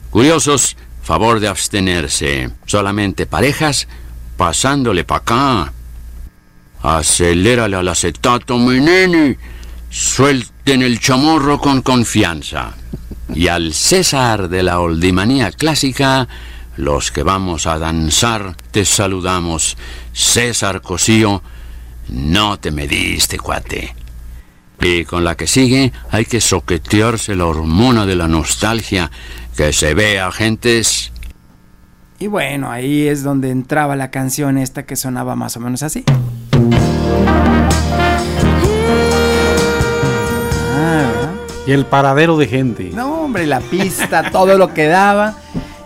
Curiosos, favor de abstenerse. Solamente parejas, pasándole pa' acá. Acelérale al acetato, mi nene. Suelten el chamorro con confianza. Y al César de la oldimanía clásica, los que vamos a danzar, te saludamos. César Cosío, no te mediste, cuate. Y con la que sigue hay que soquetearse la hormona de la nostalgia, que se vea, gentes.
Y bueno, ahí es donde entraba la canción esta que sonaba más o menos así.
Y el paradero de gente.
No, hombre, la pista, todo lo que daba.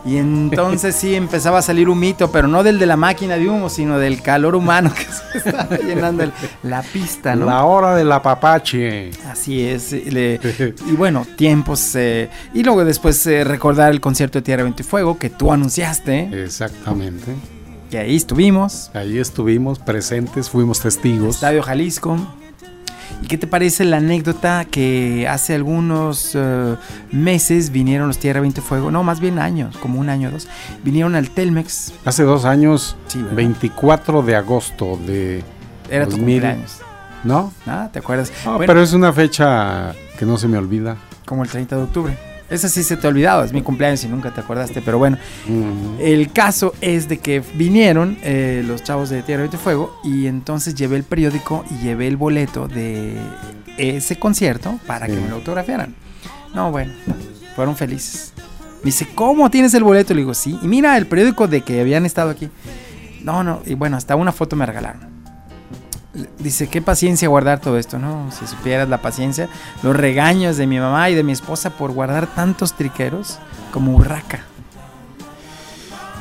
Y entonces sí empezaba a salir un mito, pero no del de la máquina de humo, sino del calor humano que se estaba llenando el- la pista, ¿no?
La hora de la papache.
Así es. le- y bueno, tiempos. eh, y luego después eh, recordar el concierto de Tierra, Viento y Fuego que tú anunciaste.
Exactamente.
Que ahí estuvimos.
Ahí estuvimos presentes, fuimos testigos.
Estadio Jalisco. ¿Y qué te parece la anécdota que hace algunos eh, meses vinieron los Tierra, Viento Fuego? No, más bien años, como un año o dos. Vinieron al Telmex.
Hace dos años,
¿verdad?
24 de agosto de
Era tu
2000.
cumpleaños.
¿No?
Ah, ¿te acuerdas?
No,
Bueno,
pero es una fecha que no se me olvida.
Como el 30 de octubre. Esa sí se te ha olvidado, es mi cumpleaños y nunca te acordaste, pero bueno. El caso es de que vinieron eh, los chavos de Tierra y Fuego y entonces llevé el periódico y llevé el boleto de ese concierto para que me lo autografiaran. No, bueno, fueron felices. Me dice, ¿cómo tienes el boleto? Le digo, sí. Y mira el periódico de que habían estado aquí. No, no, y bueno, hasta una foto me regalaron. Dice, qué paciencia guardar todo esto, ¿no? Si supieras la paciencia, los regaños de mi mamá y de mi esposa por guardar tantos triqueros como urraca.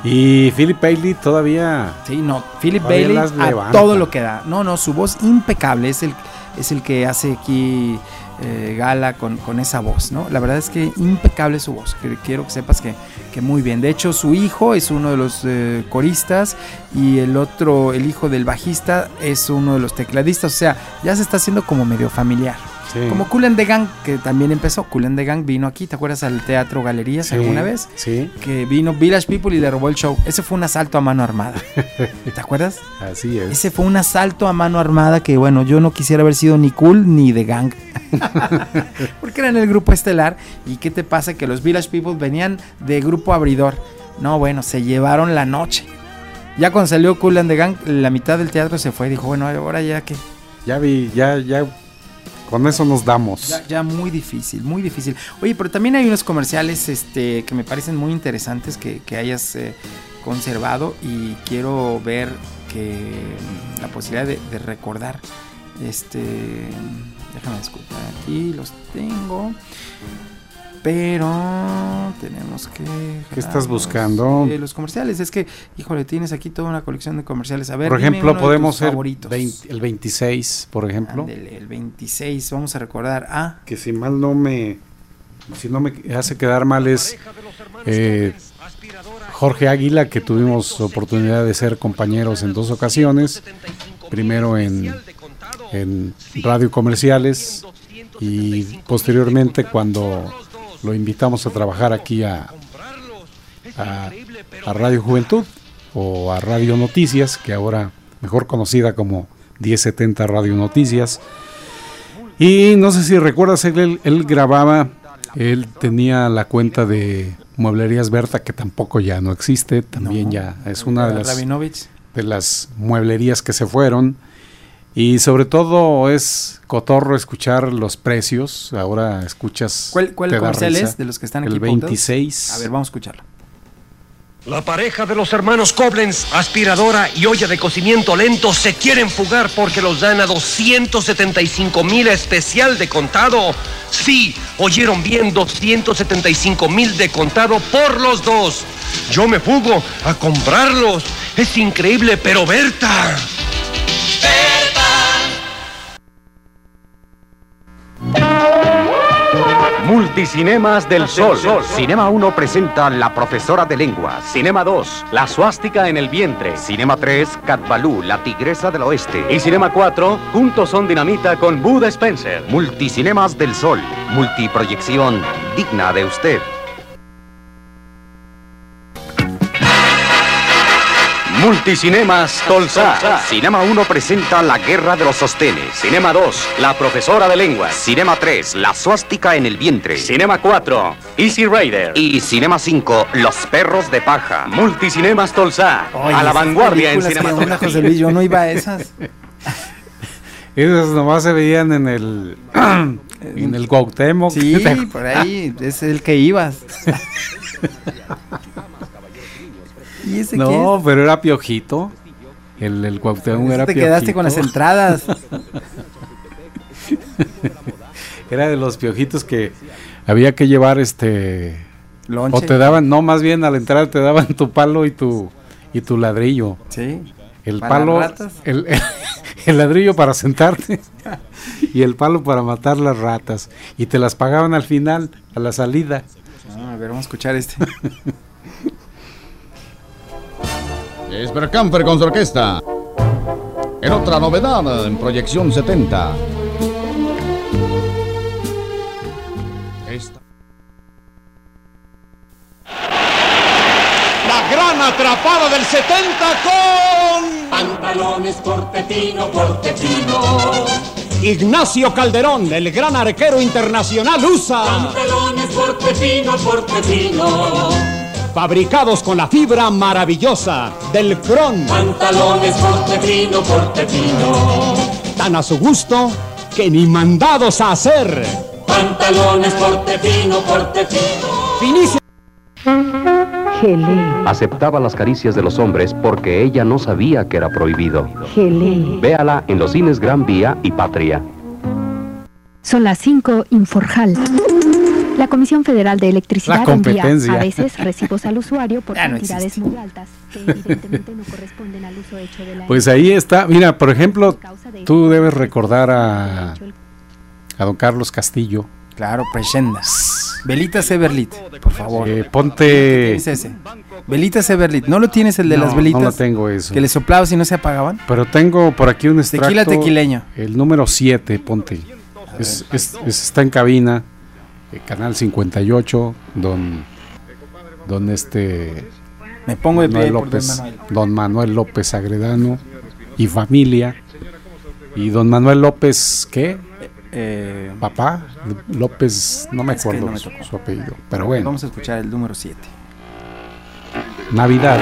Y Philip Bailey todavía.
Sí, no, Philip Bailey a todo lo que da. No, no, su voz impecable, es el, es el que hace aquí eh, gala con, con esa voz, ¿no? La verdad es que impecable su voz, que quiero que sepas que, que muy bien. De hecho, su hijo es uno de los eh, coristas y el otro, el hijo del bajista, es uno de los tecladistas, o sea, ya se está haciendo como medio familiar.
Sí.
Como Cool and the Gang, que también empezó. Cool and the Gang vino aquí, ¿te acuerdas al Teatro Galerías
Sí,
alguna vez?
Sí.
Que vino Village People y le robó el show. Ese fue un asalto a mano armada. ¿Te acuerdas?
Así es.
Ese fue un asalto a mano armada que, bueno, yo no quisiera haber sido ni cool ni de gang. Porque eran el grupo estelar. ¿Y qué te pasa? Que los Village People venían de grupo abridor. No, bueno, se llevaron la noche. Ya cuando salió Cool and the Gang, la mitad del teatro se fue. Dijo, bueno, ahora ya que.
Ya vi, ya, ya. Con eso nos damos.
Ya, muy difícil, muy difícil. Oye, pero también hay unos comerciales este, que me parecen muy interesantes que, que hayas eh, conservado y quiero ver que mm, la posibilidad de, de recordar. Este, déjame escuchar aquí, los tengo. Pero tenemos que.
¿Qué estás buscando?
Eh, los comerciales, es que, híjole, tienes aquí toda una colección de comerciales. A ver,
por
dime
ejemplo,
de
podemos
tus
ser
favoritos.
20 el 26, por ejemplo.
El 26, vamos a recordar. Ah,
Que si mal no me. Si no me hace quedar mal es. eh, Jorge Águila, que tuvimos oportunidad de ser compañeros en dos ocasiones. Primero en, en radio comerciales y posteriormente cuando lo invitamos a trabajar aquí a, a, a Radio Juventud o a Radio Noticias, que ahora mejor conocida como 1070 Radio Noticias. Y no sé si recuerdas, él, él- grababa, él tenía la cuenta de Mueblerías Berta, que tampoco ya no existe, también ya es una de las, de las mueblerías que se fueron. Y sobre todo es cotorro escuchar los precios. Ahora escuchas.
¿Cuál, cuál comercial es de los que están aquí?
El
apuntados?
26.
A ver, vamos a escucharlo.
La pareja de los hermanos Koblenz, aspiradora y olla de cocimiento lento, se quieren fugar porque los dan a 275 mil especial de contado. Sí, oyeron bien, 275 mil de contado por los dos. Yo me fugo a comprarlos. Es increíble, pero Berta.
Multicinemas del Sol. Cinema 1 presenta La Profesora de Lenguas. Cinema 2, La Suástica en el Vientre. Cinema 3, Katbalú, La Tigresa del Oeste. Y Cinema 4, Juntos son Dinamita con Bud Spencer. Multicinemas del Sol. Multiproyección digna de usted. Multicinemas Tolsa. Cinema 1 presenta La Guerra de los Sostenes. Cinema 2, La Profesora de Lenguas. Cinema 3, La Suástica en el Vientre. Cinema 4, Easy Rider. Y Cinema 5, Los Perros de Paja. Multicinemas Tolsa.
Oye,
a la vanguardia en
onda,
cinematografía.
José Luis, yo no iba a esas.
Esas nomás se veían en el en el Cuauhtémoc.
Sí, por ahí, es el que ibas. ¿Y ese
No, pero era Piojito. El, el Cuauhtémoc era
Te
Piojito.
quedaste con las entradas.
era de los piojitos que había que llevar este
Lonche.
o te daban, no, más bien al entrar te daban tu palo y tu y tu ladrillo.
Sí.
El
¿Para
palo el- el ladrillo para sentarte y el palo para matar las ratas y te las pagaban al final a la salida.
Ah, a ver, vamos a escuchar este.
Camper con su orquesta. En otra novedad, en proyección 70. Esta-
La gran atrapada del 70 con...
Pantalones por pepino.
Ignacio Calderón, el gran arquero internacional USA.
Pantalones por pepino, por pepino.
Fabricados con la fibra maravillosa del cron.
Pantalones por pepino, por pepino.
Tan a su gusto que ni mandados a hacer.
Pantalones por pepino, por pepino.
Finísimo.
Gelé,
Aceptaba las caricias de los hombres porque ella no sabía que era prohibido.
gelé.
Véala en los cines Gran Vía y Patria.
Son las 5 Inforjal. La Comisión Federal de Electricidad envía a veces recibos al usuario por
Ya no
cantidades muy altas que evidentemente no corresponden al uso hecho de la
Pues ahí está, mira, por ejemplo, tú debes recordar a a don Carlos Castillo.
Claro, Presenda. Velita Severlit, por favor.
Eh, ponte
Es ese. Velita Severlit. ¿No lo tienes el de
No,
las
no
velitas?
lo tengo eso.
Que le soplabas y no se apagaban.
Pero tengo por aquí un extracto.
Tequila tequileño.
El número 7, ponte. Es, es- es- está en cabina, eh, canal 58, don, don este...
Me pongo de
Manuel
pie por don
López,
Manuel.
don Manuel López Agredano y familia. Y don Manuel López, ¿qué?
Eh,
Papá López, no me acuerdo
no me
su, apellido. Pero bueno,
Vamos a escuchar el número 7.
Navidad.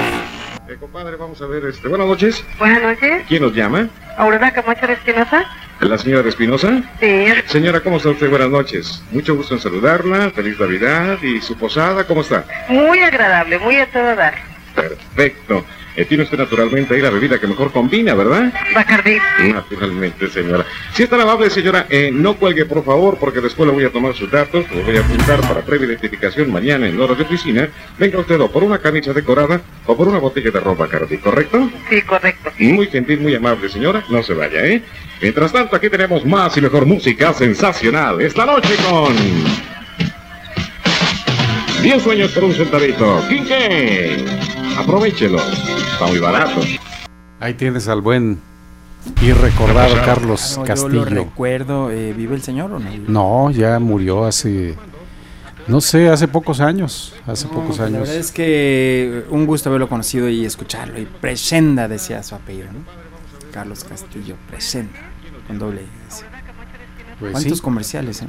Eh, compadre, vamos a ver, este, buenas noches.
Buenas noches,
¿Quién nos llama?
Aurora Camacho de Espinosa.
¿La señora Espinosa?
Sí,
Señora, ¿cómo está usted? Buenas noches. Mucho gusto en saludarla. Feliz Navidad. ¿Y su posada cómo está?
muy agradable, muy a todo dar.
Perfecto. Eh, tiene usted naturalmente ahí la bebida que mejor combina, ¿verdad?
Bacardí.
Naturalmente, señora. Si es tan amable, señora, eh, no cuelgue, por favor, porque después le voy a tomar sus datos, los voy a apuntar para previa identificación mañana en horas de oficina. Venga usted o por una camisa decorada o por una botella de ropa, Cardi, ¿correcto?
Sí, correcto.
Muy gentil, muy amable, señora. No se vaya, ¿eh? Mientras tanto, aquí tenemos más y mejor música sensacional. Esta noche con... 10 sueños por un centavito. ¡Quinque! Aprovechelo. Está muy barato.
Ahí tienes al buen y recordado Carlos
Claro,
Castillo.
Yo lo recuerdo. eh, ¿Vive el señor o no?
No, ya murió hace, no sé, hace pocos años, hace
No,
pocos
pues La
años.
verdad es que un gusto haberlo conocido y escucharlo. Y Presenda decía su apellido, ¿no? Carlos Castillo, Presenda, con doble.
Pues
¿Cuántos
sí.
comerciales, eh?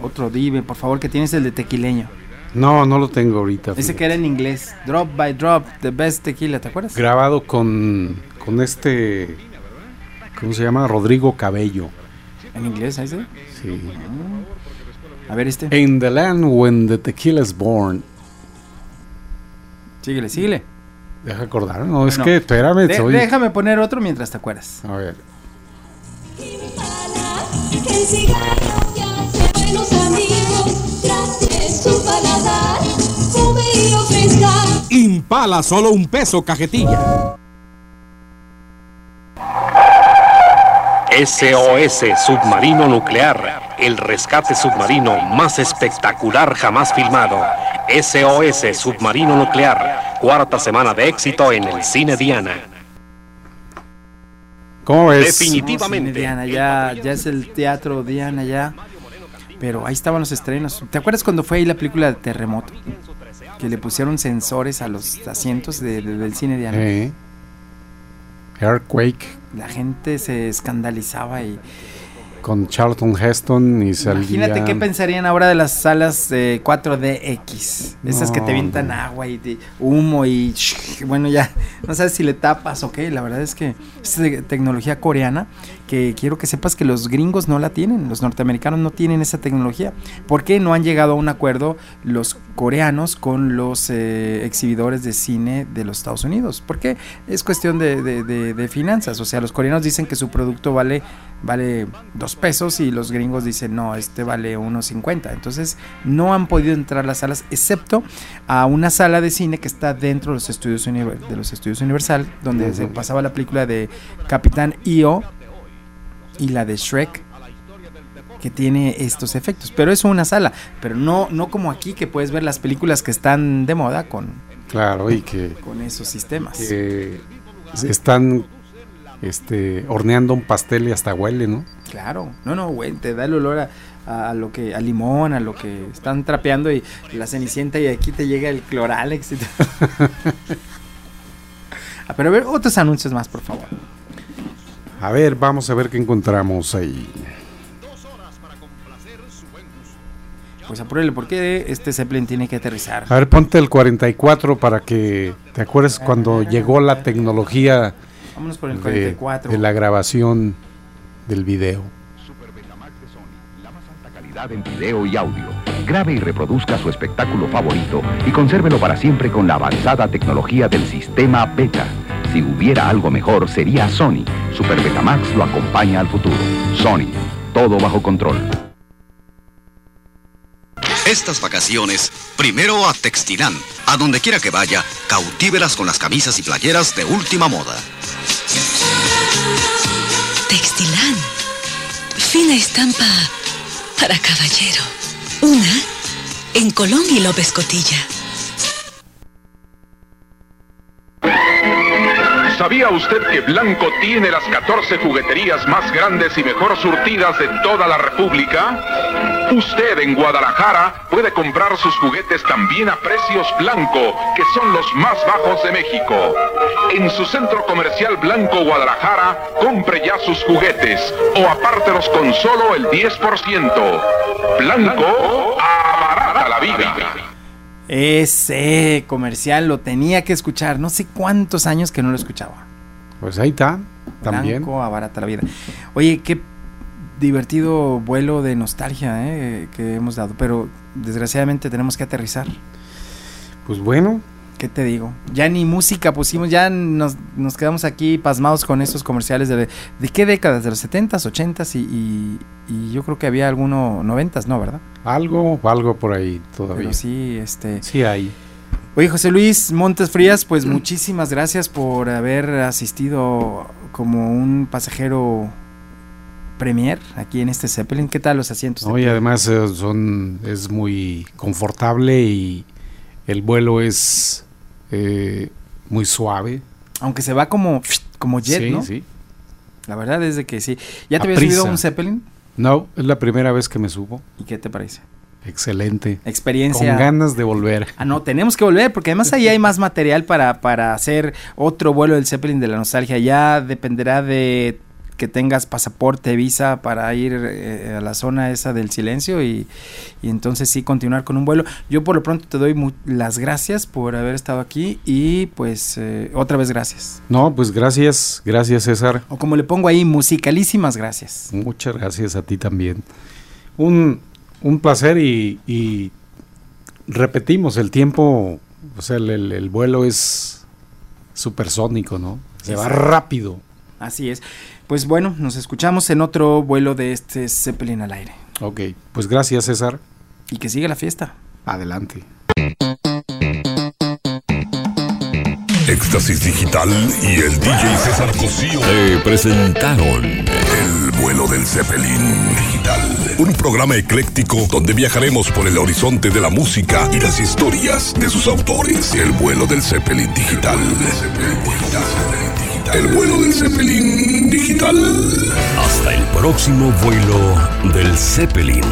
Otro dime, por favor, que tienes el de tequileño.
No, no lo tengo ahorita.
Ese
fíjate.
que era en inglés. Drop by drop, the best tequila, ¿te acuerdas?
Grabado con, con este, ¿cómo se llama? Rodrigo Cabello.
¿En inglés, ahí sí?
Sí.
A ver este.
In the land when the tequila is born.
Síguele, síguele.
Deja acordar, no, es que espérame,
de-
soy-
Déjame poner otro mientras te acuerdas.
A ver.
Impala solo un peso cajetilla.
SOS Submarino Nuclear, el rescate submarino más espectacular jamás filmado. SOS Submarino Nuclear, cuarta semana de éxito en el cine Diana.
¿Cómo es?
Definitivamente.
Cine Diana, ya, ya es el teatro Diana, ya. Pero ahí estaban los estrenos. ¿Te acuerdas cuando fue ahí la película de Terremoto? Que le pusieron sensores a los asientos de- de- del cine Diana.
Eh, Earthquake.
La gente se escandalizaba y
con Charlton Heston y salía...
imagínate qué pensarían ahora de las salas eh, 4DX, esas que te
No,
avientan agua y de humo y bueno ya no sabes si le tapas o qué, la verdad es que es de tecnología coreana que quiero que sepas que los gringos no la tienen, los norteamericanos no tienen esa tecnología. ¿Por qué no han llegado a un acuerdo los coreanos con los eh, exhibidores de cine de los Estados Unidos? Porque es cuestión de, de- de- de finanzas, o sea, los coreanos dicen que su producto vale vale dos pesos y los gringos dicen no, este vale 1.50. Entonces no han podido entrar las salas, excepto a una sala de cine que está dentro de los estudios, univer- de los estudios Universal, donde se pasaba la película de Capitán EO y la de Shrek que tiene estos efectos, pero es una sala, pero no no como aquí que puedes ver las películas que están de moda con
Claro, y que,
con esos sistemas.
que se están este, horneando un pastel y hasta huele, ¿no?
Claro, no, no, güey, te da el olor a, a lo que, a limón, a lo que están trapeando y la cenicienta y aquí te llega el cloralex. y todo. Ah, Pero a ver, otros anuncios más, por favor.
A ver, vamos a ver qué encontramos ahí.
Pues apúrele, porque este Zeppelin tiene que aterrizar.
A ver, ponte el 44 para que te acuerdes cuando llegó la tecnología
Vámonos por el
de,
44.
de la grabación del video.
calidad en video y audio. Grabe y reproduzca su espectáculo favorito y consérvelo para siempre con la avanzada tecnología del sistema Beta. Si hubiera algo mejor, sería Sony. Super Betamax lo acompaña al futuro. Sony, todo bajo control.
Estas vacaciones, primero a Textilán. A donde quiera que vaya, cautívelas con las camisas y playeras de última moda.
Textilán. Fina estampa para caballero. Una en Colón y López Cotilla.
¿Sabía usted que Blanco tiene las 14 jugueterías más grandes y mejor surtidas de toda la República? Usted en Guadalajara puede comprar sus juguetes también a precios Blanco, que son los más bajos de México. En su centro comercial Blanco Guadalajara, compre ya sus juguetes o apártelos con solo el 10%. Blanco abarata la vida.
Ese comercial lo tenía que escuchar. No sé cuántos años que no lo escuchaba.
Pues ahí está, también.
Blanco abarata la vida. Oye, qué divertido vuelo de nostalgia eh, que hemos dado. Pero desgraciadamente tenemos que aterrizar.
Pues bueno.
¿Qué te digo? Ya ni música pusimos, ya nos, nos quedamos aquí pasmados con esos comerciales de... ¿De qué décadas? ¿De los 70s, 80s y, y, y yo creo que había alguno 90s, ¿no? ¿Verdad?
Algo, algo por ahí todavía.
Pero sí, este...
Sí hay.
Oye, José Luis Montes Frías, pues muchísimas gracias por haber asistido como un pasajero premier aquí en este Zeppelin. ¿Qué tal los asientos?
Y además eh, son, es muy confortable y el vuelo es eh, muy suave.
Aunque se va como, como jet,
Sí,
¿no?
sí.
La verdad es de que sí. ¿Ya te habías subido a un Zeppelin?
No, es la primera vez que me subo.
¿Y qué te parece?
Excelente.
Experiencia.
Con ganas de volver.
Ah, no, tenemos que volver porque además ahí hay más material para, para hacer otro vuelo del Zeppelin de la nostalgia. Ya dependerá de que tengas pasaporte, visa para ir eh, a la zona esa del silencio y, y entonces sí continuar con un vuelo. Yo por lo pronto te doy las gracias por haber estado aquí y pues eh, otra vez gracias.
No, pues gracias, gracias César.
O como le pongo ahí, musicalísimas gracias.
Muchas gracias a ti también. Un, un placer y, y repetimos, el tiempo, o sea, el, el- el vuelo es supersónico, ¿no? Se va rápido.
Así es. Pues bueno, nos escuchamos en otro vuelo de este Zeppelin al aire.
Ok, pues gracias César.
Y que siga la fiesta.
Adelante.
Éxtasis Digital y el DJ César Cosío
Te presentaron
El vuelo del Zeppelin Digital. Un programa ecléctico donde viajaremos por el horizonte de la música y las historias de sus autores. El vuelo del Zeppelin Digital. El vuelo del Zeppelin Digital.
Hasta el próximo vuelo del Zeppelin.